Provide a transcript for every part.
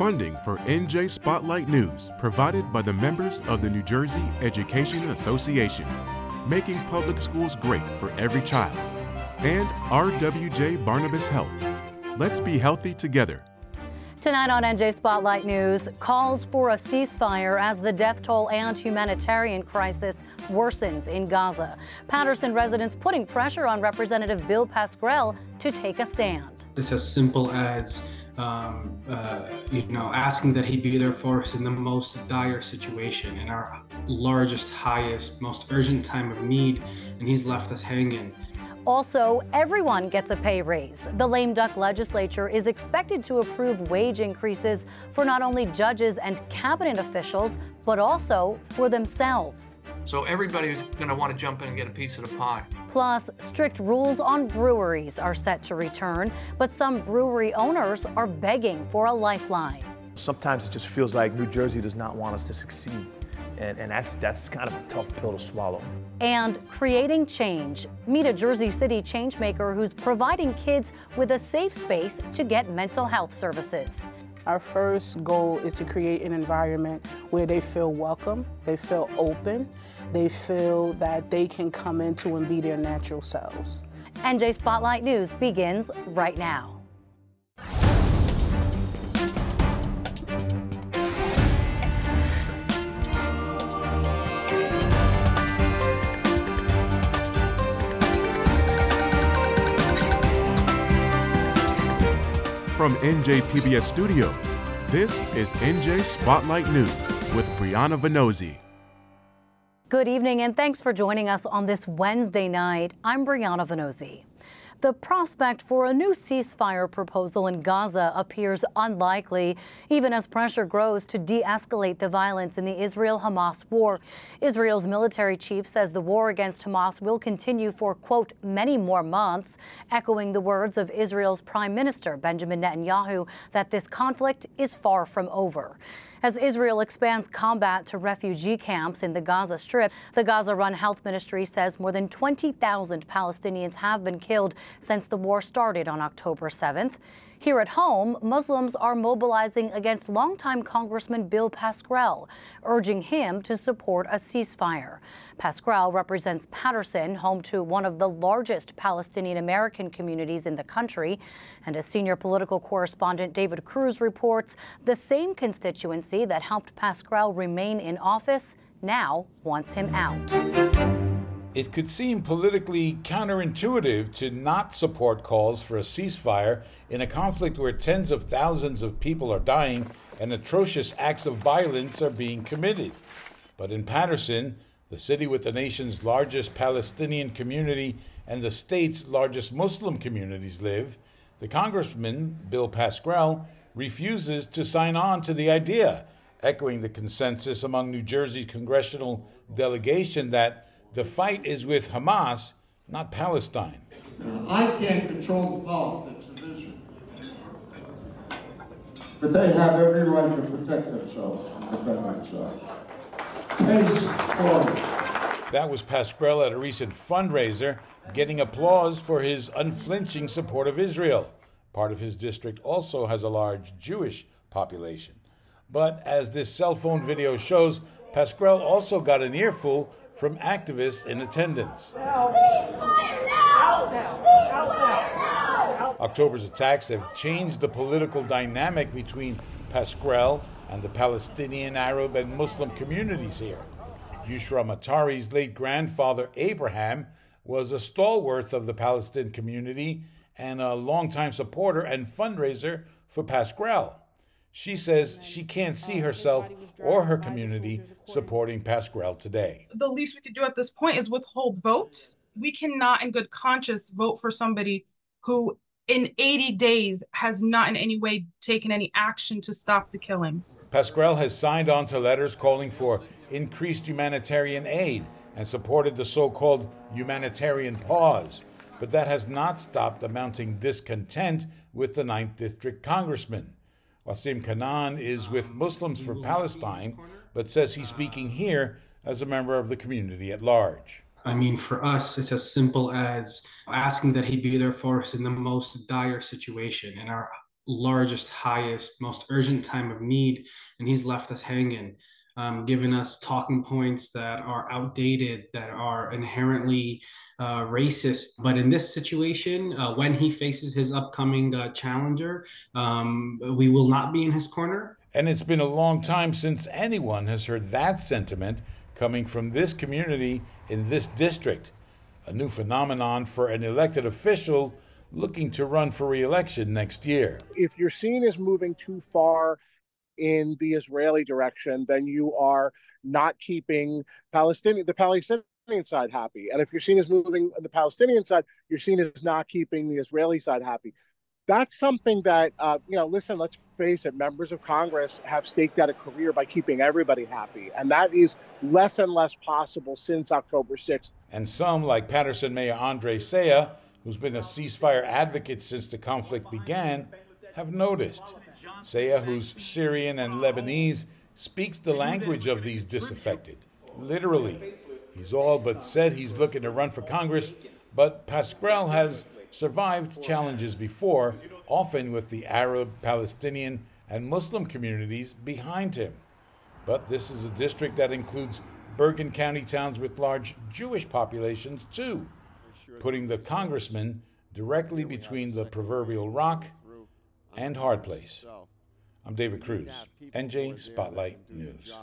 Funding for NJ Spotlight News provided by the members of the New Jersey Education Association, making public schools great for every child, and RWJ Barnabas Health. Let's be healthy together. Tonight on NJ Spotlight News, calls for a ceasefire as the death toll and humanitarian crisis worsens in Gaza. Paterson residents putting pressure on Representative Bill Pascrell to take a stand. It's as simple as um, uh, you know, asking that he be there for us in the most dire situation, in our largest, highest, most urgent time of need, and he's left us hanging. Also, everyone gets a pay raise. The lame duck legislature is expected to approve wage increases for not only judges and cabinet officials, but also for themselves. So everybody's going to want to jump in and get a piece of the pie. Plus, strict rules on breweries are set to return, but some brewery owners are begging for a lifeline. Sometimes it just feels like New Jersey does not want us to succeed. And, and that's, that's kind of a tough pill to swallow. And creating change. Meet a Jersey City changemaker who's providing kids with a safe space to get mental health services. Our first goal is to create an environment where they feel welcome, they feel open, they feel that they can come into and be their natural selves. NJ Spotlight News begins right now. From NJPBS Studios, this is NJ Spotlight News with Brianna Vannozzi. Good evening and thanks for joining us on this Wednesday night. I'm Brianna Vannozzi. The prospect for a new ceasefire proposal in Gaza appears unlikely, even as pressure grows to de escalate the violence in the Israel Hamas war. Israel's military chief says the war against Hamas will continue for, quote, many more months, echoing the words of Israel's Prime Minister Benjamin Netanyahu that this conflict is far from over. As Israel expands combat to refugee camps in the Gaza Strip, the Gaza run health ministry says more than 20,000 Palestinians have been killed since the war started on October 7th. Here at home, Muslims are mobilizing against longtime Congressman Bill Pascrell, urging him to support a ceasefire. Pascrell represents Paterson, home to one of the largest Palestinian American communities in the country. And as senior political correspondent David Cruz reports, the same constituency that helped Pascrell remain in office now wants him out. It could seem politically counterintuitive to not support calls for a ceasefire in a conflict where tens of thousands of people are dying and atrocious acts of violence are being committed. But in Paterson, the city with the nation's largest Palestinian community and the state's largest Muslim communities live, the congressman, Bill Pascrell, refuses to sign on to the idea, echoing the consensus among New Jersey's congressional delegation that the fight is with Hamas, not Palestine. Uh, I can't control the politics of Israel. But they have every right to protect themselves and defend themselves. Pace forward. That was Pascrell at a recent fundraiser, getting applause for his unflinching support of Israel. Part of his district also has a large Jewish population. But as this cell phone video shows, Pascrell also got an earful from activists in attendance. October's attacks have changed the political dynamic between Pascrell and the Palestinian, Arab, and Muslim communities here. Yushra Matari's late grandfather, Abraham, was a stalwart of the Palestinian community and a longtime supporter and fundraiser for Pascrell. She says she can't see herself or her community supporting Pascrell today. The least we could do at this point is withhold votes. We cannot, in good conscience, vote for somebody who, in 80 days, has not in any way taken any action to stop the killings. Pascrell has signed on to letters calling for increased humanitarian aid and supported the so called humanitarian pause. But that has not stopped the mounting discontent with the 9th District Congressman. Wasim Kanan is with Muslims for Palestine, but says he's speaking here as a member of the community at large. I mean, for us, it's as simple as asking that he be there for us in the most dire situation, in our largest, highest, most urgent time of need, and he's left us hanging, um, giving us talking points that are outdated, that are inherently uh, racist. But in this situation, uh, when he faces his upcoming uh, challenger, um, we will not be in his corner. And it's been a long time since anyone has heard that sentiment coming from this community in this district. A new phenomenon for an elected official looking to run for reelection next year. If you're seen as moving too far in the Israeli direction, then you are not keeping Palestinian the Palestinian side happy. And if you're seen as moving the Palestinian side, you're seen as not keeping the Israeli side happy. That's something that uh, you know. Listen, let's face it. Members of Congress have staked out a career by keeping everybody happy, and that is less and less possible since October 6th. And some, like Paterson Mayor Andre Sayegh, who's been a ceasefire advocate since the conflict began, have noticed. Sayegh, who's Syrian and Lebanese, speaks the language of these disaffected. Literally. He's all but said he's looking to run for Congress, but Pascrell has survived challenges before, often with the Arab, Palestinian, and Muslim communities behind him. But this is a district that includes Bergen County towns with large Jewish populations, too putting the congressman directly between the proverbial rock and hard place. I'm David Cruz, NJ Spotlight News.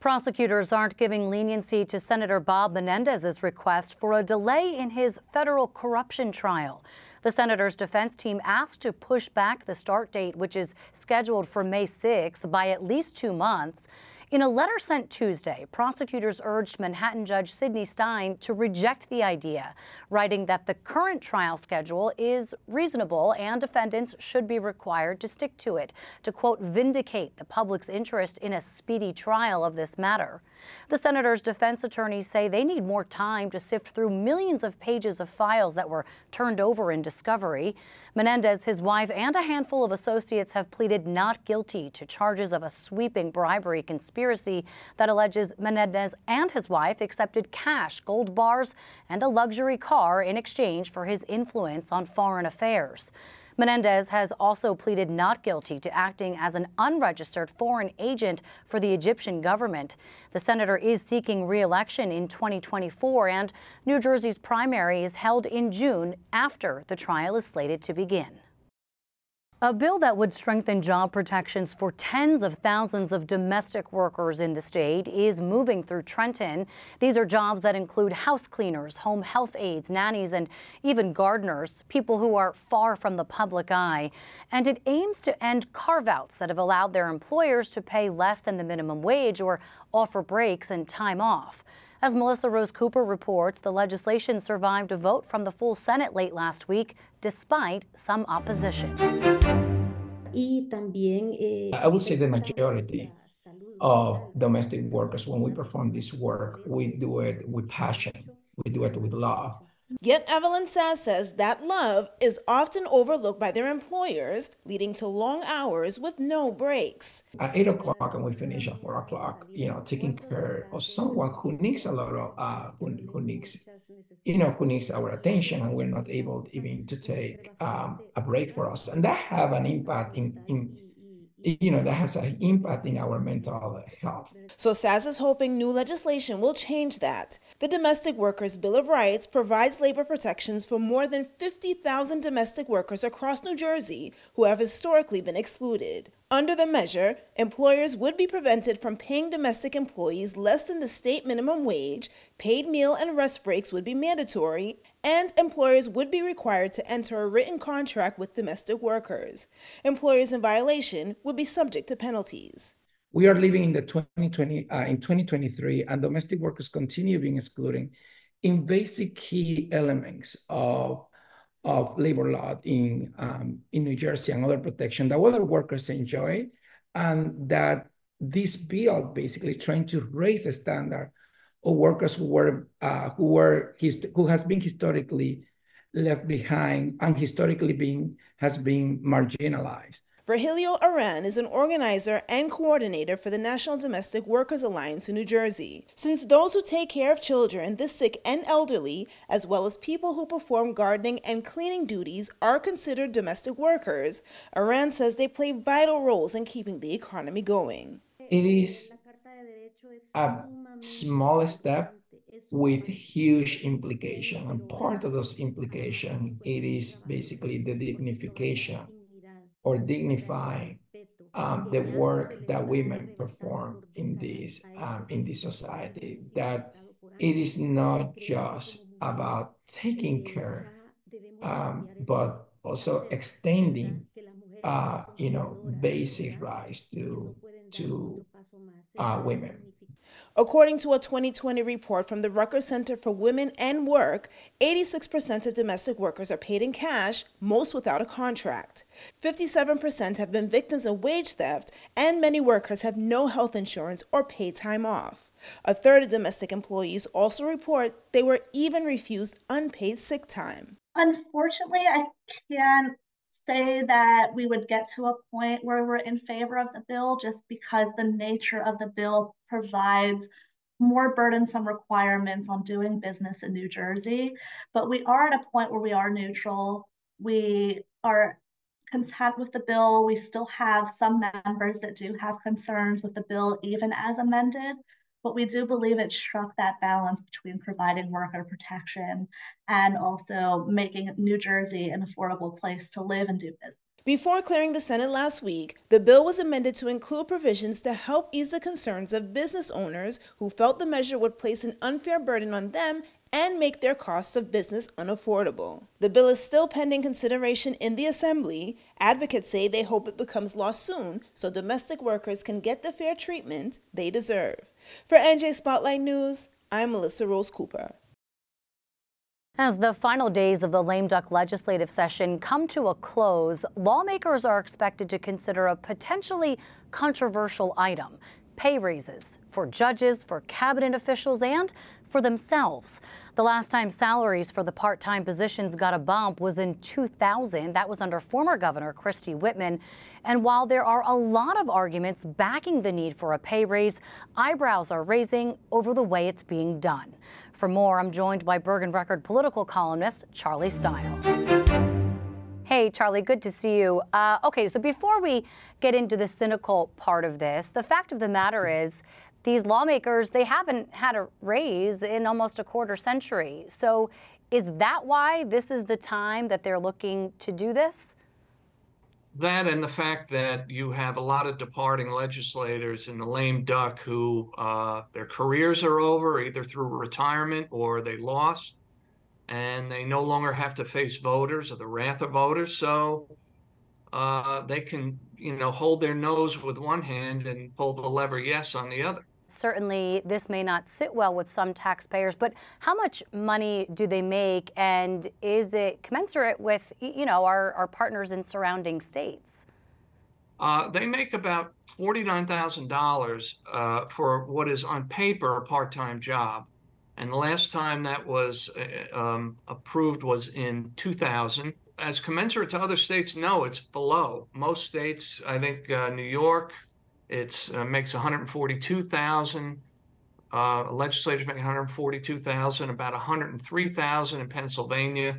Prosecutors aren't giving leniency to Senator Bob Menendez's request for a delay in his federal corruption trial. The senator's defense team asked to push back the start date, which is scheduled for May 6th, by at least two months. In a letter sent Tuesday, prosecutors urged Manhattan Judge Sidney Stein to reject the idea, writing that the current trial schedule is reasonable and defendants should be required to stick to it to, quote, vindicate the public's interest in a speedy trial of this matter. The senator's defense attorneys say they need more time to sift through millions of pages of files that were turned over in discovery. Menendez, his wife, and a handful of associates have pleaded not guilty to charges of a sweeping bribery conspiracy that alleges Menendez and his wife accepted cash, gold bars, and a luxury car in exchange for his influence on foreign affairs. Menendez has also pleaded not guilty to acting as an unregistered foreign agent for the Egyptian government. The senator is seeking re-election in 2024, and New Jersey's primary is held in June after the trial is slated to begin. A bill that would strengthen job protections for tens of thousands of domestic workers in the state is moving through Trenton. These are jobs that include house cleaners, home health aides, nannies, and even gardeners, people who are far from the public eye. And it aims to end carve outs that have allowed their employers to pay less than the minimum wage or offer breaks and time off. As Melissa Rose Cooper reports, the legislation survived a vote from the full Senate late last week, despite some opposition. Eh, I would say the majority of domestic workers, when we perform this work, we do it with passion, we do it with love. Yet Evelyn Sass says that love is often overlooked by their employers, leading to long hours with no breaks. At eight o'clock, and we finish at four o'clock. You know, taking care of someone who needs a lot of uh, who, who needs, you know, who needs our attention, and we're not able even to take um, a break for us, and that have an impact in in you know, that has an impact in our mental health. So Sass is hoping new legislation will change that. The Domestic Workers Bill of Rights provides labor protections for more than 50,000 domestic workers across New Jersey who have historically been excluded. Under the measure, employers would be prevented from paying domestic employees less than the state minimum wage, paid meal and rest breaks would be mandatory, and employers would be required to enter a written contract with domestic workers. Employers in violation would be subject to penalties. We are living in the 2020 uh, in 2023, and domestic workers continue being excluded in basic key elements of of labor law in um, in New Jersey and other protection that other workers enjoy, and that this bill basically trying to raise the standard of workers who were uh, who were hist- who has been historically left behind and historically being has been marginalized. Virgilio Aran is an organizer and coordinator for the National Domestic Workers Alliance in New Jersey. Since those who take care of children, the sick, and elderly, as well as people who perform gardening and cleaning duties, are considered domestic workers, Aran says they play vital roles in keeping the economy going. It is a small step with huge implication and part of those implication it is basically the dignification or dignify um, the work that women perform in this um, in this society. That it is not just about taking care, um, but also extending, uh, you know, basic rights to to uh, women. According to a 2020 report from the Rutgers Center for Women and Work, 86% of domestic workers are paid in cash, most without a contract. 57% have been victims of wage theft, and many workers have no health insurance or paid time off. A third of domestic employees also report they were even refused unpaid sick time. Unfortunately, I can't say that we would get to a point where we're in favor of the bill just because the nature of the bill provides more burdensome requirements on doing business in New Jersey. But we are at a point where we are neutral. We are content with the bill. We still have some members that do have concerns with the bill, even as amended. But we do believe it struck that balance between providing worker protection and also making New Jersey an affordable place to live and do business. Before clearing the Senate last week, the bill was amended to include provisions to help ease the concerns of business owners who felt the measure would place an unfair burden on them and make their cost of business unaffordable. The bill is still pending consideration in the Assembly. Advocates say they hope it becomes law soon so domestic workers can get the fair treatment they deserve. For NJ Spotlight News, I'm Melissa Rose Cooper. As the final days of the lame duck legislative session come to a close, lawmakers are expected to consider a potentially controversial item pay raises for judges, for cabinet officials, and for themselves. The last time salaries for the part time positions got a bump was in 2000. That was under former Governor Christie Whitman. And while there are a lot of arguments backing the need for a pay raise, eyebrows are raising over the way it's being done. For more, I'm joined by Bergen Record political columnist Charlie Stile. Hey, Charlie, good to see you. Uh, okay, so before we get into the cynical part of this, the fact of the matter is these lawmakers, they haven't had a raise in almost a quarter century. So is that why this is the time that they're looking to do this? That and the fact that you have a lot of departing legislators in the lame duck who uh, their careers are over either through retirement or they lost and they no longer have to face voters or the wrath of voters. So uh, they can, you know, hold their nose with one hand and pull the lever yes on the other. Certainly, this may not sit well with some taxpayers, but how much money do they make, and is it commensurate with, you know, our, our partners in surrounding states? Uh, they make about $49,000 uh, for what is on paper a part-time job. And the last time that was uh, um, approved was in 2000. As commensurate to other states, no, it's below. Most states, I think uh, New York, it uh, makes 142,000. Uh, legislators make 142,000, about 103,000 in Pennsylvania.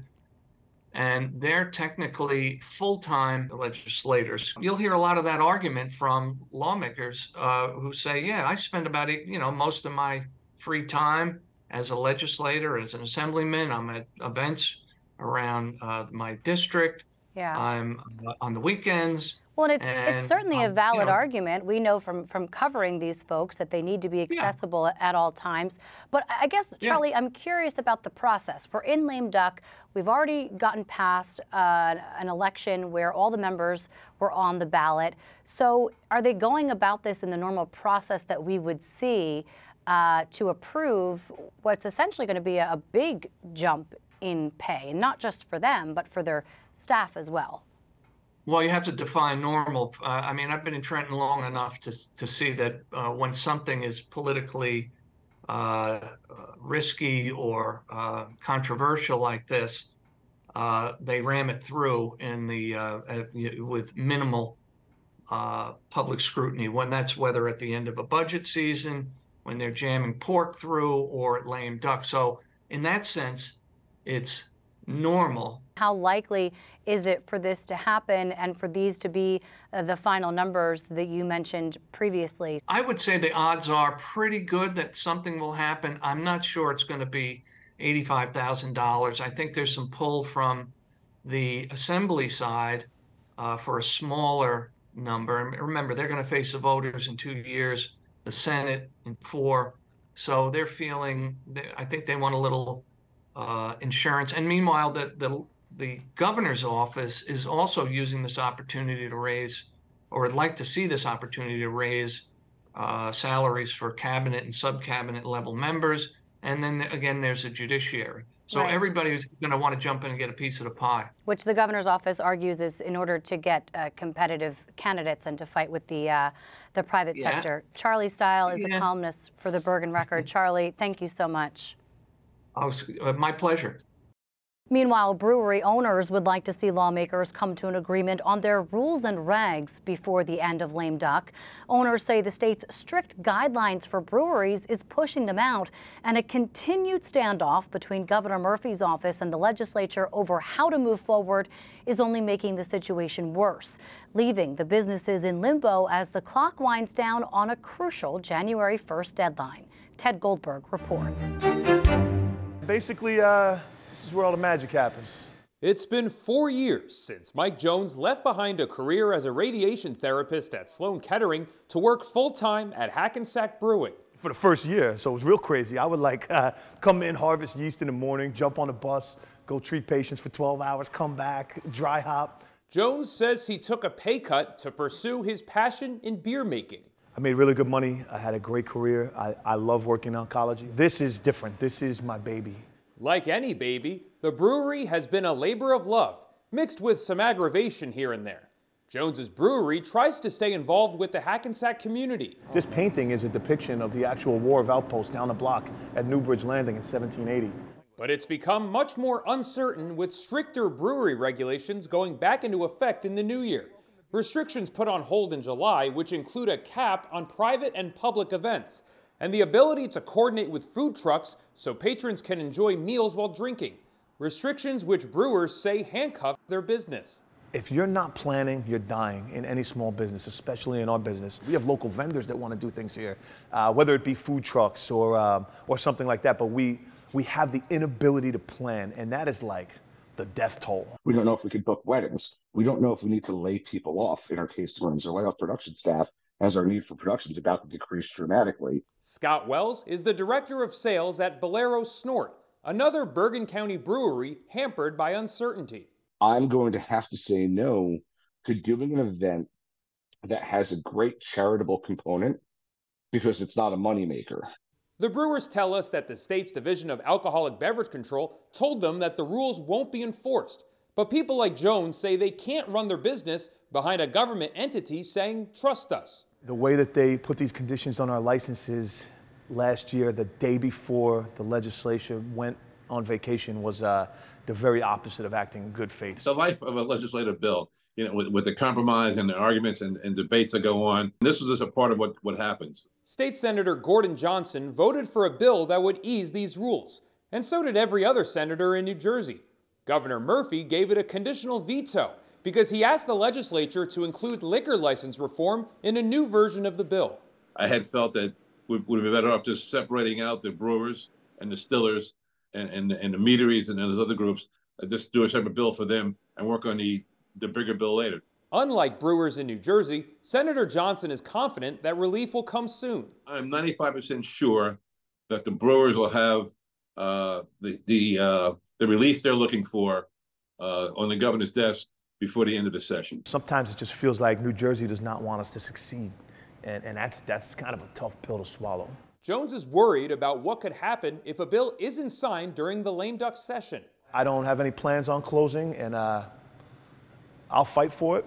And they're technically full-time legislators. You'll hear a lot of that argument from lawmakers uh, who say, "Yeah, I spend about you know most of my free time as a legislator, as an assemblyman. I'm at events around uh, my district. Yeah. I'm uh, on the weekends. Well, it's and, it's certainly um, a valid you know, argument. We know from from covering these folks that they need to be accessible yeah. at all times. But I guess Charlie, yeah. I'm curious about the process. We're in lame duck. We've already gotten past uh, an election where all the members were on the ballot. So, are they going about this in the normal process that we would see? Uh, to approve what's essentially going to be a, big jump in pay, not just for them, but for their staff as well. Well, you have to define normal. Uh, I mean, I've been in Trenton long enough to to see that uh, when something is politically uh, risky or uh, controversial like this, uh, they ram it through in the uh, with minimal uh, public scrutiny when that's whether at the end of a budget season, when they're jamming pork through, or lame duck. So in that sense, it's normal. How likely is it for this to happen and for these to be uh, the final numbers that you mentioned previously? I would say the odds are pretty good that something will happen. I'm not sure it's going to be $85,000. I think there's some pull from the assembly side uh, for a smaller number. And remember, they're going to face the voters in two years, the Senate in four. So they're feeling, I think they want a little uh, insurance. And meanwhile, the, the the governor's office is also using this opportunity to raise, or would like to see this opportunity to raise uh, salaries for cabinet and sub-cabinet level members. And then again, there's a judiciary. So right. everybody's going to want to jump in and get a piece of the pie. Which the governor's office argues is in order to get uh, competitive candidates and to fight with the uh, the private yeah. sector. Charlie Stile is yeah. a columnist for the Bergen Record. Charlie, thank you so much. Oh, my pleasure. Meanwhile, brewery owners would like to see lawmakers come to an agreement on their rules and regs before the end of lame duck. Owners say the state's strict guidelines for breweries is pushing them out, and a continued standoff between Governor Murphy's office and the legislature over how to move forward is only making the situation worse, leaving the businesses in limbo as the clock winds down on a crucial January 1st deadline. Ted Goldberg reports. Basically, uh this is where all the magic happens. It's been four years since Mike Jones left behind a career as a radiation therapist at Sloan Kettering to work full time at Hackensack Brewing. For the first year, so it was real crazy. I would like uh, come in, harvest yeast in the morning, jump on a bus, go treat patients for 12 hours, come back, dry hop. Jones says he took a pay cut to pursue his passion in beer making. I made really good money. I had a great career. I, I love working in oncology. This is different. This is my baby. Like any baby, the brewery has been a labor of love, mixed with some aggravation here and there. Jones's Brewery tries to stay involved with the Hackensack community. This painting is a depiction of the actual War of Outposts down the block at Newbridge Landing in 1780. But it's become much more uncertain with stricter brewery regulations going back into effect in the new year. Restrictions put on hold in July, which include a cap on private and public events and the ability to coordinate with food trucks so patrons can enjoy meals while drinking. Restrictions which brewers say handcuff their business. If you're not planning, you're dying in any small business, especially in our business. We have local vendors that want to do things here, uh, whether it be food trucks or, um, or something like that, but we, we have the inability to plan, and that is like the death toll. We don't know if we can book weddings. We don't know if we need to lay people off in our tasting rooms or lay off production staff as our need for production is about to decrease dramatically. Scott Wells is the director of sales at Bolero Snort, another Bergen County brewery hampered by uncertainty. I'm going to have to say no to doing an event that has a great charitable component because it's not a moneymaker. The brewers tell us that the state's Division of Alcoholic Beverage Control told them that the rules won't be enforced. But people like Jones say they can't run their business behind a government entity saying, trust us. The way that they put these conditions on our licenses last year, the day before the legislation went on vacation, was uh, the very opposite of acting in good faith. The life of a legislative bill, you know, with, with the compromise and the arguments and, and debates that go on, this was just a part of what, what happens. State Senator Gordon Johnson voted for a bill that would ease these rules, and so did every other senator in New Jersey. Governor Murphy gave it a conditional veto because he asked the legislature to include liquor license reform in a new version of the bill. I had felt that we would be better off just separating out the brewers and distillers and, and, and the meaderies and those other groups, uh, just do a separate bill for them and work on the, the bigger bill later. Unlike brewers in New Jersey, Senator Johnson is confident that relief will come soon. I'm 95% sure that the brewers will have uh, the the uh, the relief they're looking for uh, on the governor's desk before the end of the session. Sometimes it just feels like New Jersey does not want us to succeed. And, and that's, that's kind of a tough pill to swallow. Jones is worried about what could happen if a bill isn't signed during the lame duck session. I don't have any plans on closing, and uh, I'll fight for it.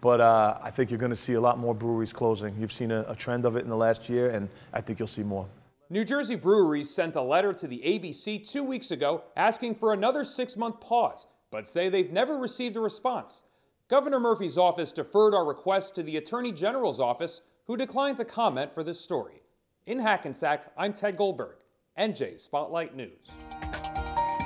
But uh, I think you're going to see a lot more breweries closing. You've seen a, a trend of it in the last year, and I think you'll see more. New Jersey breweries sent a letter to the ABC two weeks ago asking for another six month pause but say they've never received a response. Governor Murphy's office deferred our request to the Attorney General's office, who declined to comment for this story. In Hackensack, I'm Ted Goldberg, NJ Spotlight News.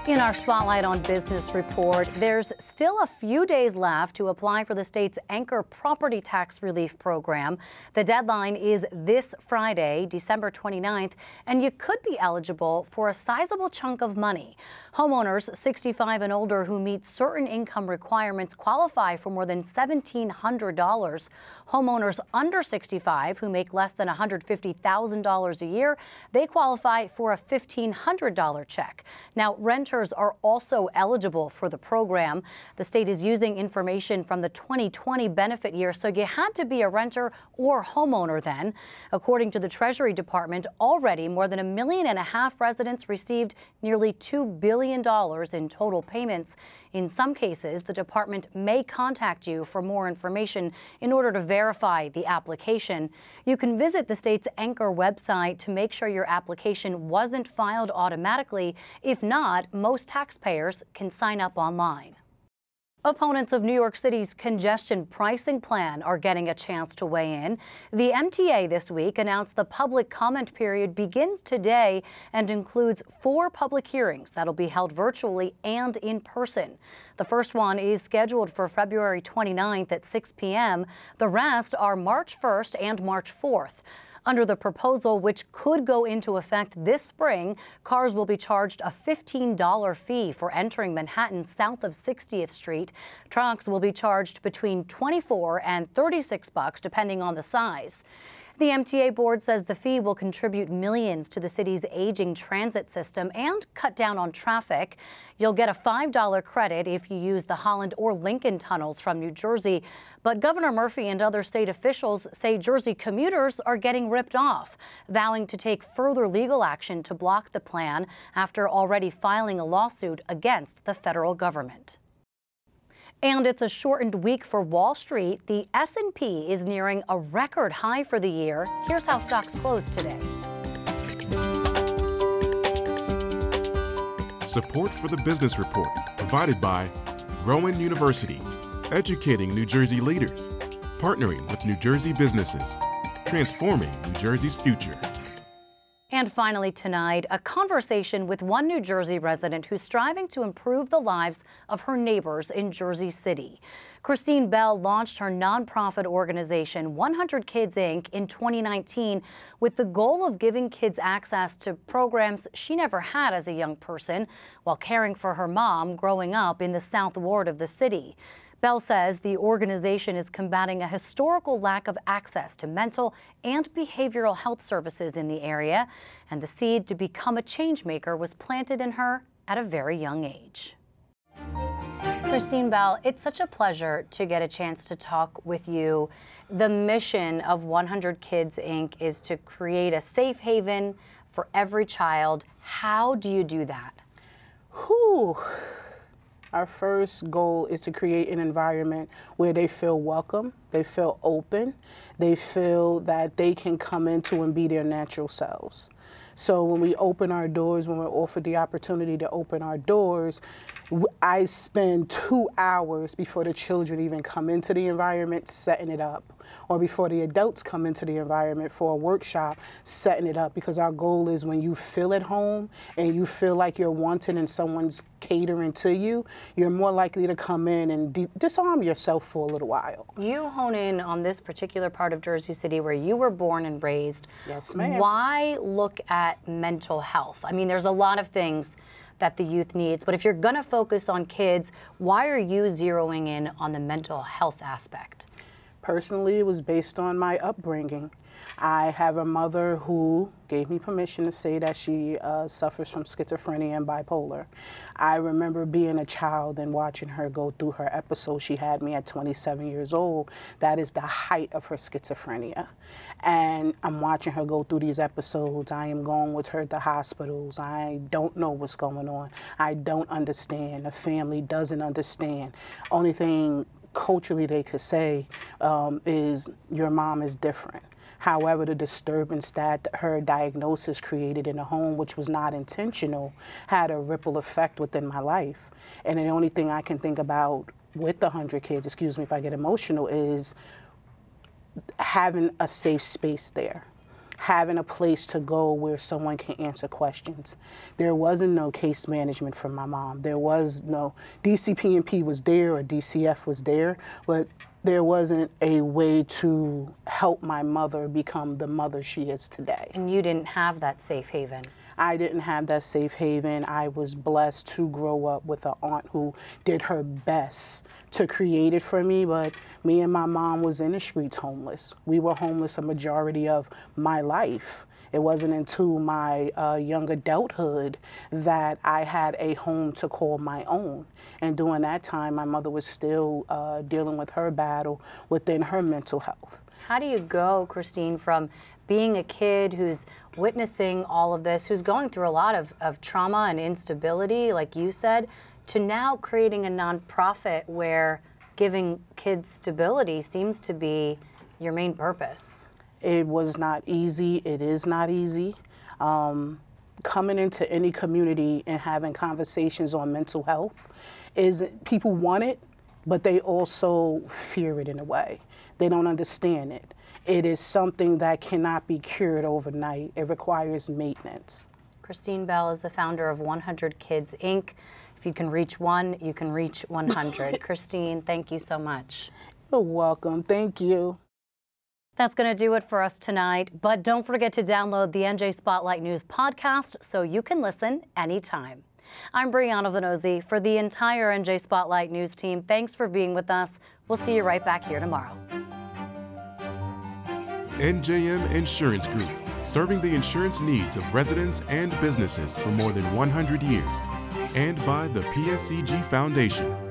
In our Spotlight on Business report, there's still a few days left to apply for the state's anchor property tax relief program. The deadline is this Friday, December 29th, and you could be eligible for a sizable chunk of money. Homeowners 65 and older who meet certain income requirements qualify for more than $1,700. Homeowners under 65 who make less than $150,000 a year, they qualify for a $1,500 check. Now, renters are also eligible for the program. The state is using information from the 2020 benefit year, so you had to be a renter or homeowner then. According to the Treasury Department, already more than a million and a half residents received nearly $2 billion in total payments. In some cases, the department may contact you for more information in order to verify the application. You can visit the state's Anchor website to make sure your application wasn't filed automatically. If not, most taxpayers can sign up online. Opponents of New York City's congestion pricing plan are getting a chance to weigh in. The MTA this week announced the public comment period begins today and includes four public hearings that'll be held virtually and in person. The first one is scheduled for February 29th at 6 p.m. The rest are March 1st and March 4th. Under the proposal, which could go into effect this spring, cars will be charged a $15 fee for entering Manhattan south of 60th Street. Trucks will be charged between 24 and 36 bucks depending on the size. The MTA board says the fee will contribute millions to the city's aging transit system and cut down on traffic. You'll get a $5 credit if you use the Holland or Lincoln tunnels from New Jersey. But Governor Murphy and other state officials say Jersey commuters are getting ripped off, vowing to take further legal action to block the plan after already filing a lawsuit against the federal government. And it's a shortened week for Wall Street. The S&P is nearing a record high for the year. Here's how stocks closed today. Support for the Business Report provided by Rowan University, educating New Jersey leaders, partnering with New Jersey businesses, transforming New Jersey's future. And finally, tonight, a conversation with one New Jersey resident who's striving to improve the lives of her neighbors in Jersey City. Christine Bell launched her nonprofit organization, 100 Kids Inc., in 2019 with the goal of giving kids access to programs she never had as a young person while caring for her mom growing up in the South Ward of the city. Bell says the organization is combating a historical lack of access to mental and behavioral health services in the area, and the seed to become a changemaker was planted in her at a very young age. Christine Bell, it's such a pleasure to get a chance to talk with you. The mission of 100 Kids Inc. is to create a safe haven for every child. How do you do that? Whew. Our first goal is to create an environment where they feel welcome, they feel open, they feel that they can come into and be their natural selves. So when we open our doors, when we're offered the opportunity to open our doors, I spend two hours before the children even come into the environment setting it up or before the adults come into the environment for a workshop, setting it up because our goal is when you feel at home and you feel like you're wanted and someone's catering to you, you're more likely to come in and de- disarm yourself for a little while. You hone in on this particular part of Jersey City where you were born and raised. Yes, ma'am. Why look at mental health? I mean, there's a lot of things that the youth needs, but if you're going to focus on kids, why are you zeroing in on the mental health aspect? Personally, it was based on my upbringing. I have a mother who gave me permission to say that she uh, suffers from schizophrenia and bipolar. I remember being a child and watching her go through her episode. She had me at 27 years old. That is the height of her schizophrenia. And I'm watching her go through these episodes. I am going with her to hospitals. I don't know what's going on. I don't understand. The family doesn't understand. Only thing culturally they could say um, is your mom is different. However, the disturbance that her diagnosis created in the home, which was not intentional, had a ripple effect within my life. And the only thing I can think about with the 100 kids, excuse me if I get emotional, is having a safe space there having a place to go where someone can answer questions. There wasn't no case management for my mom. There was no DCP&P was there or DCF was there, but there wasn't a way to help my mother become the mother she is today. And you didn't have that safe haven. I didn't have that safe haven. I was blessed to grow up with an aunt who did her best to create it for me, but me and my mom was in the streets homeless. We were homeless a majority of my life. It wasn't until my uh, young adulthood that I had a home to call my own. And during that time, my mother was still uh, dealing with her battle within her mental health. How do you go, Christine, from being a kid who's witnessing all of this, who's going through a lot of, of trauma and instability, like you said, to now creating a nonprofit where giving kids stability seems to be your main purpose? It was not easy. It is not easy. Um, coming into any community and having conversations on mental health is people want it, but they also fear it in a way. They don't understand it. It is something that cannot be cured overnight. It requires maintenance. Christine Bell is the founder of 100 Kids Inc. If you can reach one, you can reach 100. Christine, thank you so much. You're welcome. Thank you. That's going to do it for us tonight. But don't forget to download the NJ Spotlight News podcast so you can listen anytime. I'm Brianna Vannozzi for the entire NJ Spotlight News team. Thanks for being with us. We'll see you right back here tomorrow. NJM Insurance Group, serving the insurance needs of residents and businesses for more than 100 years, and by the PSEG Foundation.